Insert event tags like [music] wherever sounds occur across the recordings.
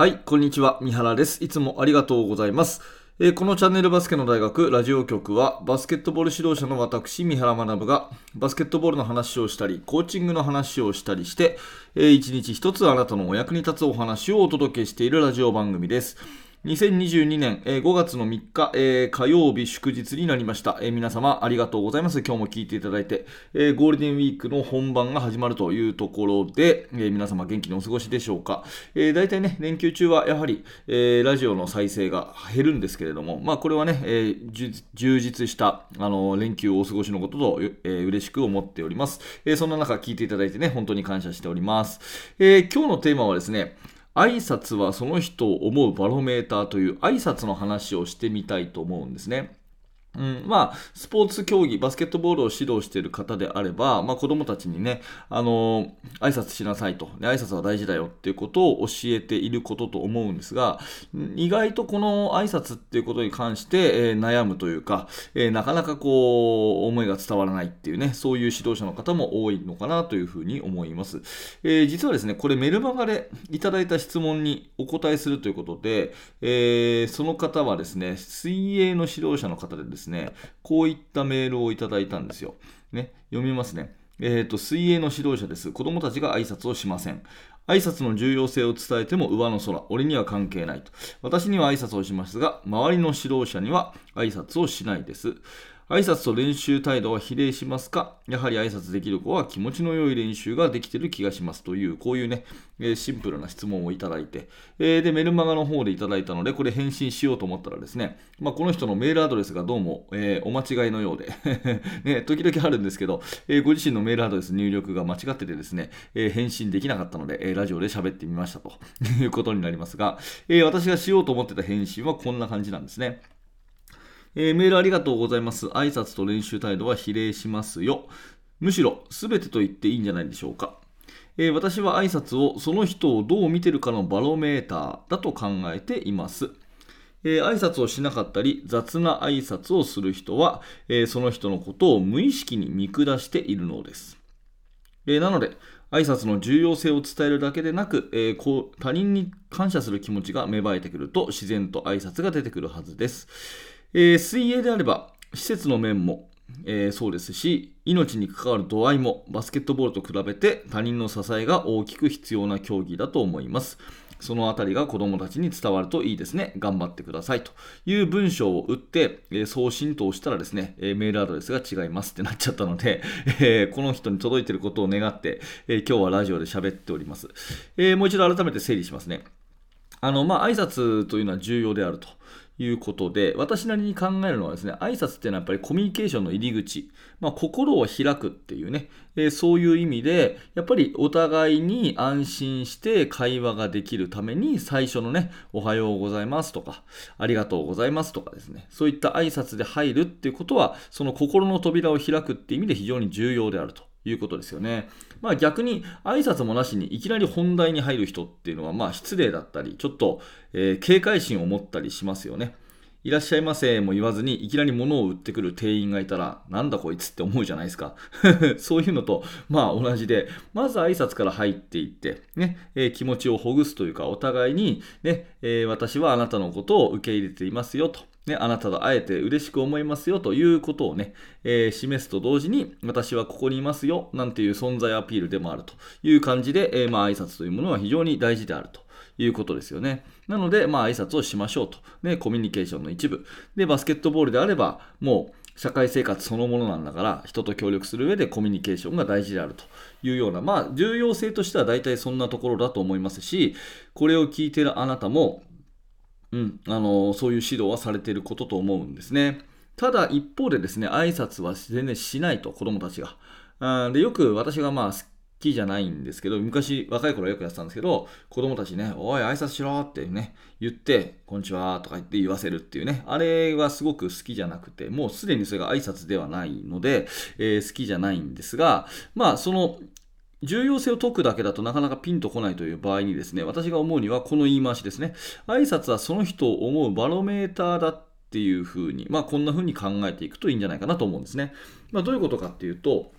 はい、こんにちは。三原です。いつもありがとうございます。えーこのチャンネルバスケの大学ラジオ局はバスケットボール指導者の私三原学がバスケットボールの話をしたりコーチングの話をしたりして、えー一日一つあなたのお役に立つお話をお届けしているラジオ番組です。2022年、えー5月の3日、えー火曜日祝日になりました、えー皆様ありがとうございます。今日も聞いていただいて、えーゴールデンウィークの本番が始まるというところで、えー皆様元気にお過ごしでしょうか。えー大体ね、連休中はやはり、えーラジオの再生が減るんですけれども、まあこれはね、えー充実した、あの連休をお過ごしのことと、えー嬉しく思っております。えーそんな中聞いていただいてね、本当に感謝しております。えー今日のテーマはですね、挨拶はその人を思うバロメーターという挨拶の話をしてみたいと思うんですね。うん、まあ、スポーツ競技、バスケットボールを指導している方であれば、まあ、子供たちにね、あのー挨拶しなさいと、ね、挨拶は大事だよっていうことを教えていることと思うんですが、意外とこの挨拶っていうことに関して、えー悩むというか、えーなかなかこう、思いが伝わらないっていうね、そういう指導者の方も多いのかなというふうに思います。えー実はですね、これメルマガでいただいた質問にお答えするということで、えーその方はですね、水泳の指導者の方でですね、ですねこういったメールをいただいたんですよ。ね、読みますね。えーと、水泳の指導者です。子供たちが挨拶をしません。挨拶の重要性を伝えても上の空、俺には関係ないと。私には挨拶をしますが、周りの指導者には挨拶をしないです。挨拶と練習態度は比例しますか？やはり挨拶できる子は気持ちの良い練習ができてる気がしますという、こういうね、えーシンプルな質問をいただいて、えーで、メルマガの方でいただいたので、これ返信しようと思ったらですね、まあ、この人のメールアドレスがどうも、えーお間違いのようで、[laughs] ね、時々あるんですけど、えーご自身のメールアドレス入力が間違っててですね、えー返信できなかったので、えーラジオで喋ってみましたということになりますが、えー私がしようと思ってた返信はこんな感じなんですね。えーメールありがとうございます。挨拶と練習態度は比例しますよ。むしろ全てと言っていいんじゃないでしょうか。えー私は挨拶をその人をどう見てるかのバロメーターだと考えています。えー挨拶をしなかったり雑な挨拶をする人は、えーその人のことを無意識に見下しているのです。えーなので、挨拶の重要性を伝えるだけでなく、えーこう他人に感謝する気持ちが芽生えてくると自然と挨拶が出てくるはずです。えー水泳であれば施設の面も、えーそうですし命に関わる度合いもバスケットボールと比べて他人の支えが大きく必要な競技だと思います。そのあたりが子どもたちに伝わるといいですね。頑張ってくださいという文章を打って、送信と押したらですね、メールアドレスが違いますってなっちゃったので、この人に届いていることを願って、今日はラジオで喋っております。もう一度改めて整理しますね。あの、まあ、挨拶というのは重要であるということで、私なりに考えるのはですね、挨拶っていうのはやっぱりコミュニケーションの入り口、まあ、心を開くっていうね、えーそういう意味で、やっぱりお互いに安心して会話ができるために、最初のね、おはようございますとか、ありがとうございますとかですね、そういった挨拶で入るっていうことは、その心の扉を開くっていう意味で非常に重要であると。いうことですよね。まあ逆に挨拶もなしにいきなり本題に入る人っていうのはまあ失礼だったり、ちょっと、えー警戒心を持ったりしますよね。いらっしゃいませも言わずにいきなり物を売ってくる店員がいたらなんだこいつって思うじゃないですか。[laughs] そういうのとまあ同じで、まず挨拶から入っていって、ね、えー気持ちをほぐすというかお互いにね、えー私はあなたのことを受け入れていますよと。ね、あなたと会えて嬉しく思いますよということをね、えー示すと同時に、私はここにいますよなんていう存在アピールでもあるという感じで、えーまあ挨拶というものは非常に大事であると。いうことですよね。なので、まあ、挨拶をしましょうと。ね、コミュニケーションの一部。で、バスケットボールであれば、もう、社会生活そのものなんだから、人と協力する上でコミュニケーションが大事であるというような、まあ、重要性としては大体そんなところだと思いますし、これを聞いているあなたも、うん、あのそういう指導はされていることと思うんですね。ただ一方でですね、挨拶は全然しないと、子供たちが。あでよく私がまあ好きじゃないんですけど、昔若い頃はよくやってたんですけど、子供たちね、おい、挨拶しろってね、言って、こんにちはとか言って言わせるっていうね、あれはすごく好きじゃなくて、もうすでにそれが挨拶ではないので、えー好きじゃないんですが、まあその重要性を解くだけだとなかなかピンとこないという場合にですね、私が思うにはこの言い回しですね。挨拶はその人を思うバロメーターだっていうふうに、まあこんなふうに考えていくといいんじゃないかなと思うんですね。まあどういうことかっていうと、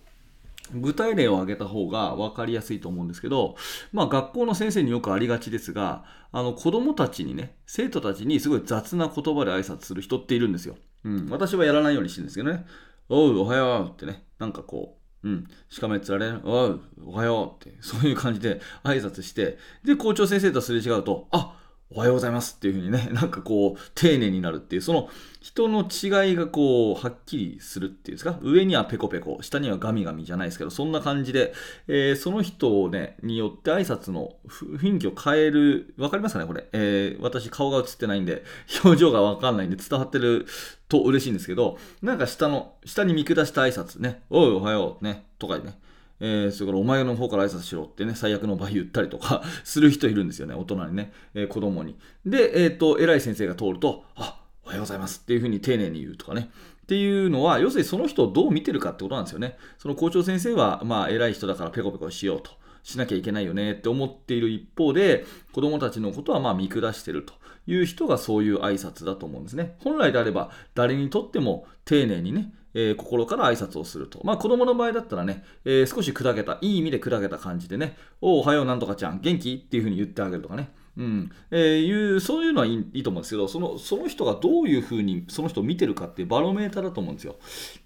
具体例を挙げた方が分かりやすいと思うんですけど、まあ、学校の先生によくありがちですが、あの子供たちにね、生徒たちにすごい雑な言葉で挨拶する人っているんですよ。うん、私はやらないようにしてるんですけどね、おう、おはようってね、なんかこう、うん、しかめっつられ、おう、おはよう。って、そういう感じで挨拶して、で、校長先生とすれ違うと、あおはようございますっていう風にね、[laughs] なんかこう、丁寧になるっていう、その人の違いがこう、はっきりするっていうんですか、上にはペコペコ、下にはガミガミじゃないですけど、そんな感じで、えー、その人をね、によって挨拶の雰囲気を変える、わかりますかね、これ？えー、私顔が映ってないんで、[laughs] 表情がわかんないんで伝わってると嬉しいんですけど、なんか下の、下に見下した挨拶ね、おう、おはよう、ね、とかね、えー、それからお前の方から挨拶しろってね、最悪の場合言ったりとか [laughs] する人いるんですよね、大人にね、えー、子供に。で、えっ、ー、と、偉い先生が通ると、あおはようございますっていうふうに丁寧に言うとかね。っていうのは、要するにその人をどう見てるかってことなんですよね。その校長先生は、まあ、偉い人だからペコペコしようと。しなきゃいけないよねって思っている一方で、子供たちのことはまあ見下してるという人がそういう挨拶だと思うんですね。本来であれば、誰にとっても丁寧にね、えー、心から挨拶をすると。まあ子供の場合だったらね、えー、少し砕けた、いい意味で砕けた感じでね、おおはようなんとかちゃん、元気？っていうふうに言ってあげるとかね。うん、えー、いうそういうのはいいと思うんですけどその、その人がどういうふうにその人を見てるかっていうバロメーターだと思うんですよ。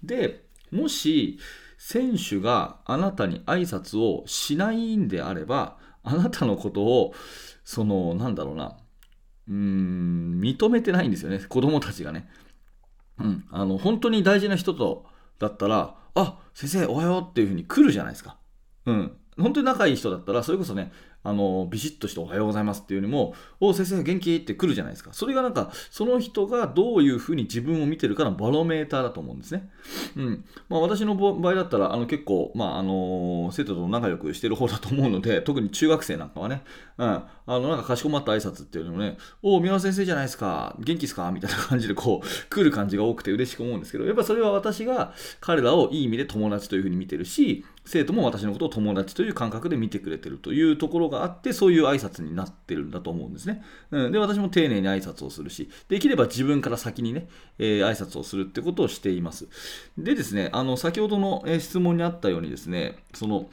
で、もし、選手があなたに挨拶をしないんであれば、あなたのことを、その、なんだろうな、うーん、認めてないんですよね、子供たちがね。うん、あの本当に大事な人とだったら、あ先生、おはようっていうふうに来るじゃないですか。うん、本当に仲いい人だったら、それこそね、あのビシッとしておはようございますっていうよりも、お先生、元気って来るじゃないですか。それがなんか、その人がどういうふうに自分を見てるかのバロメーターだと思うんですね。うんまあ、私の場合だったら、あの結構、まああの生徒と仲良くしてる方だと思うので、特に中学生なんかはね、うん、あのなんかかしこまった挨拶っていうのもね、お三輪先生じゃないですか、元気ですかみたいな感じでこう、来る感じが多くて嬉しく思うんですけど、やっぱそれは私が彼らをいい意味で友達というふうに見てるし、生徒も私のことを友達という感覚で見てくれてるというところがあって、そういう挨拶になってるんだと思うんですね。うん、で、私も丁寧に挨拶をするし、できれば自分から先にね、えー、挨拶をするってことをしています。でですね、あの、先ほどの質問にあったようにですね、その、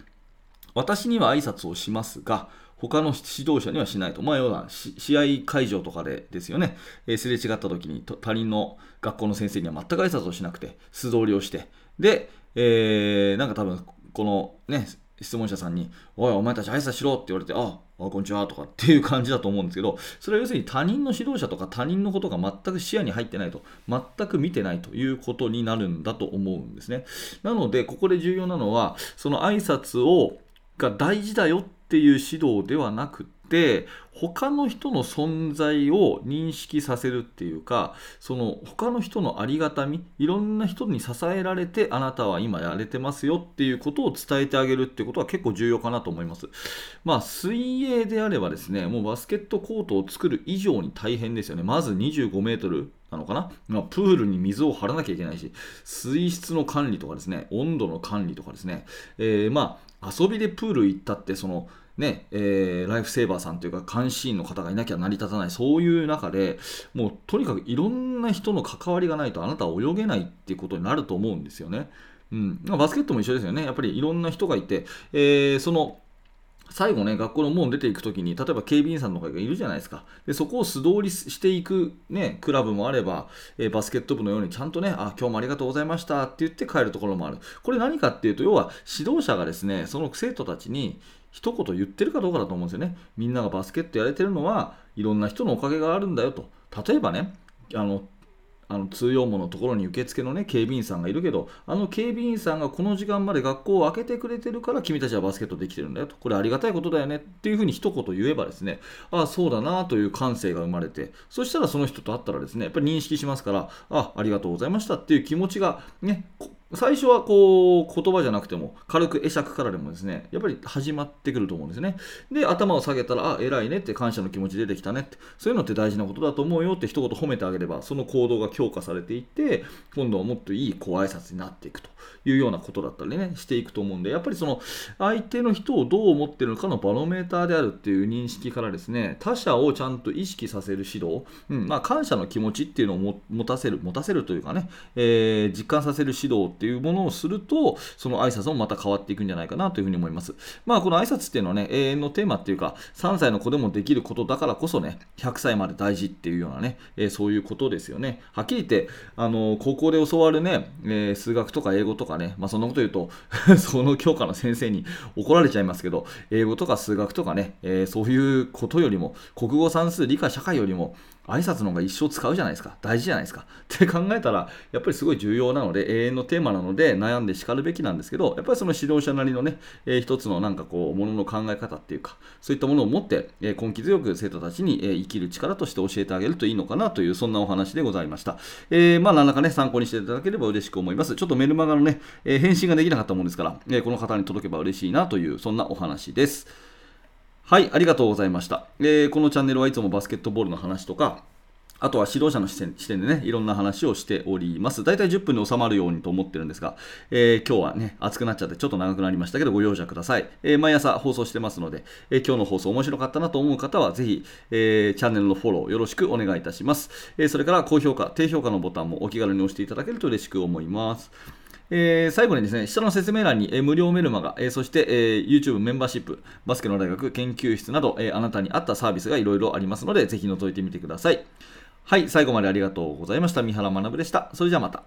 私には挨拶をしますが、他の指導者にはしないと。まあ、要は試合会場とかでですよね、えー、すれ違った時に他人の学校の先生には全く挨拶をしなくて、素通りをして、で、えー、なんか多分このね、質問者さんに、おい、お前たち挨拶しろって言われて、あ、あ、こんにちはとかっていう感じだと思うんですけど、それは要するに他人の指導者とか他人のことが全く視野に入ってないと、全く見てないということになるんだと思うんですね。なので、ここで重要なのは、その挨拶をが大事だよっていう指導ではなくて、他の人の存在を認識させるっていうかその他の人のありがたみいろんな人に支えられてあなたは今やれてますよっていうことを伝えてあげるっていうことは結構重要かなと思います。まあ水泳であればですねもうバスケットコートを作る以上に大変ですよね。まず25メートルなのかな、まあ、プールに水を張らなきゃいけないし水質の管理とかですね温度の管理とかですね、えー、まあ遊びでプール行ったってそのねえー、ライフセーバーさんというか監視員の方がいなきゃ成り立たないそういう中でもうとにかくいろんな人の関わりがないとあなたは泳げないっていうことになると思うんですよね。うん、バスケットも一緒ですよね。やっぱりいろんな人がいて、えー、その最後ね、学校の門出ていくときに、例えば警備員さんとかがいるじゃないですか。で、そこを素通りしていくね、クラブもあれば、えー、バスケット部のようにちゃんとね、あ、今日もありがとうございましたって言って帰るところもある。これ何かっていうと、要は指導者がですね、その生徒たちに、一言言ってるかどうかだと思うんですよね。みんながバスケットやれてるのはいろんな人のおかげがあるんだよと。例えばね、あのあの通用門のところに受付のね警備員さんがいるけどあの警備員さんがこの時間まで学校を開けてくれてるから君たちはバスケットできてるんだよと。これありがたいことだよね。っていうふうに一言言えばですねああそうだなという感性が生まれてそしたらその人と会ったらですねやっぱり認識しますからあありがとうございましたっていう気持ちがね最初はこう言葉じゃなくても軽く会釈からでもですねやっぱり始まってくると思うんですね。で頭を下げたらあ偉いねって感謝の気持ち出てきたねってそういうのって大事なことだと思うよって一言褒めてあげればその行動が強化されていって今度はもっといいこう挨拶になっていくというようなことだったりねしていくと思うんでやっぱりその相手の人をどう思ってるのかのバロメーターであるっていう認識からですね他者をちゃんと意識させる指導、うんまあ、感謝の気持ちっていうのを持たせる持たせるというかね、えー、実感させる指導ってっていうものをすると、その挨拶もまた変わっていくんじゃないかなというふうに思います。まあ、この挨拶っていうのはね、永遠のテーマっていうか、3歳の子でもできることだからこそね、100歳まで大事っていうようなね、えー、そういうことですよね。はっきり言って、あの高校で教わるね、えー、数学とか英語とかね、まあ、そんなこと言うと [laughs] その教科の先生に怒られちゃいますけど、英語とか数学とかね、えー、そういうことよりも、国語算数、理科、社会よりも、挨拶の方が一生使うじゃないですか。大事じゃないですか。って考えたら、やっぱりすごい重要なので、永遠のテーマなので、悩んで叱るべきなんですけど、やっぱりその指導者なりのね、えー、一つのなんかこう、ものの考え方っていうか、そういったものを持って、えー、根気強く生徒たちに、えー、生きる力として教えてあげるといいのかなという、そんなお話でございました。えー、まあ、何らかね、参考にしていただければ嬉しく思います。ちょっとメルマガのね、え返信ができなかったもんですから、えこの方に届けば嬉しいなという、そんなお話です。はい、ありがとうございました。えこのチャンネルはいつもバスケットボールの話とか、あとは指導者の視点視点でね、いろんな話をしております。大体10分に収まるようにと思ってるんですが、えー、今日はね、暑くなっちゃってちょっと長くなりましたけど、ご容赦ください。えー、毎朝放送してますので、えー、今日の放送面白かったなと思う方は、ぜひ、えチャンネルのフォローよろしくお願いいたします。えそれから高評価、低評価のボタンもお気軽に押していただけると嬉しく思います。えー、最後にですね、下の説明欄に、えー、無料メルマガ、えー、そして、えー、YouTube メンバーシップ、バスケの大学研究室など、えあなたに合ったサービスがいろいろありますので、ぜひ覗いてみてください。はい、最後までありがとうございました。三原学でした。それじゃあまた。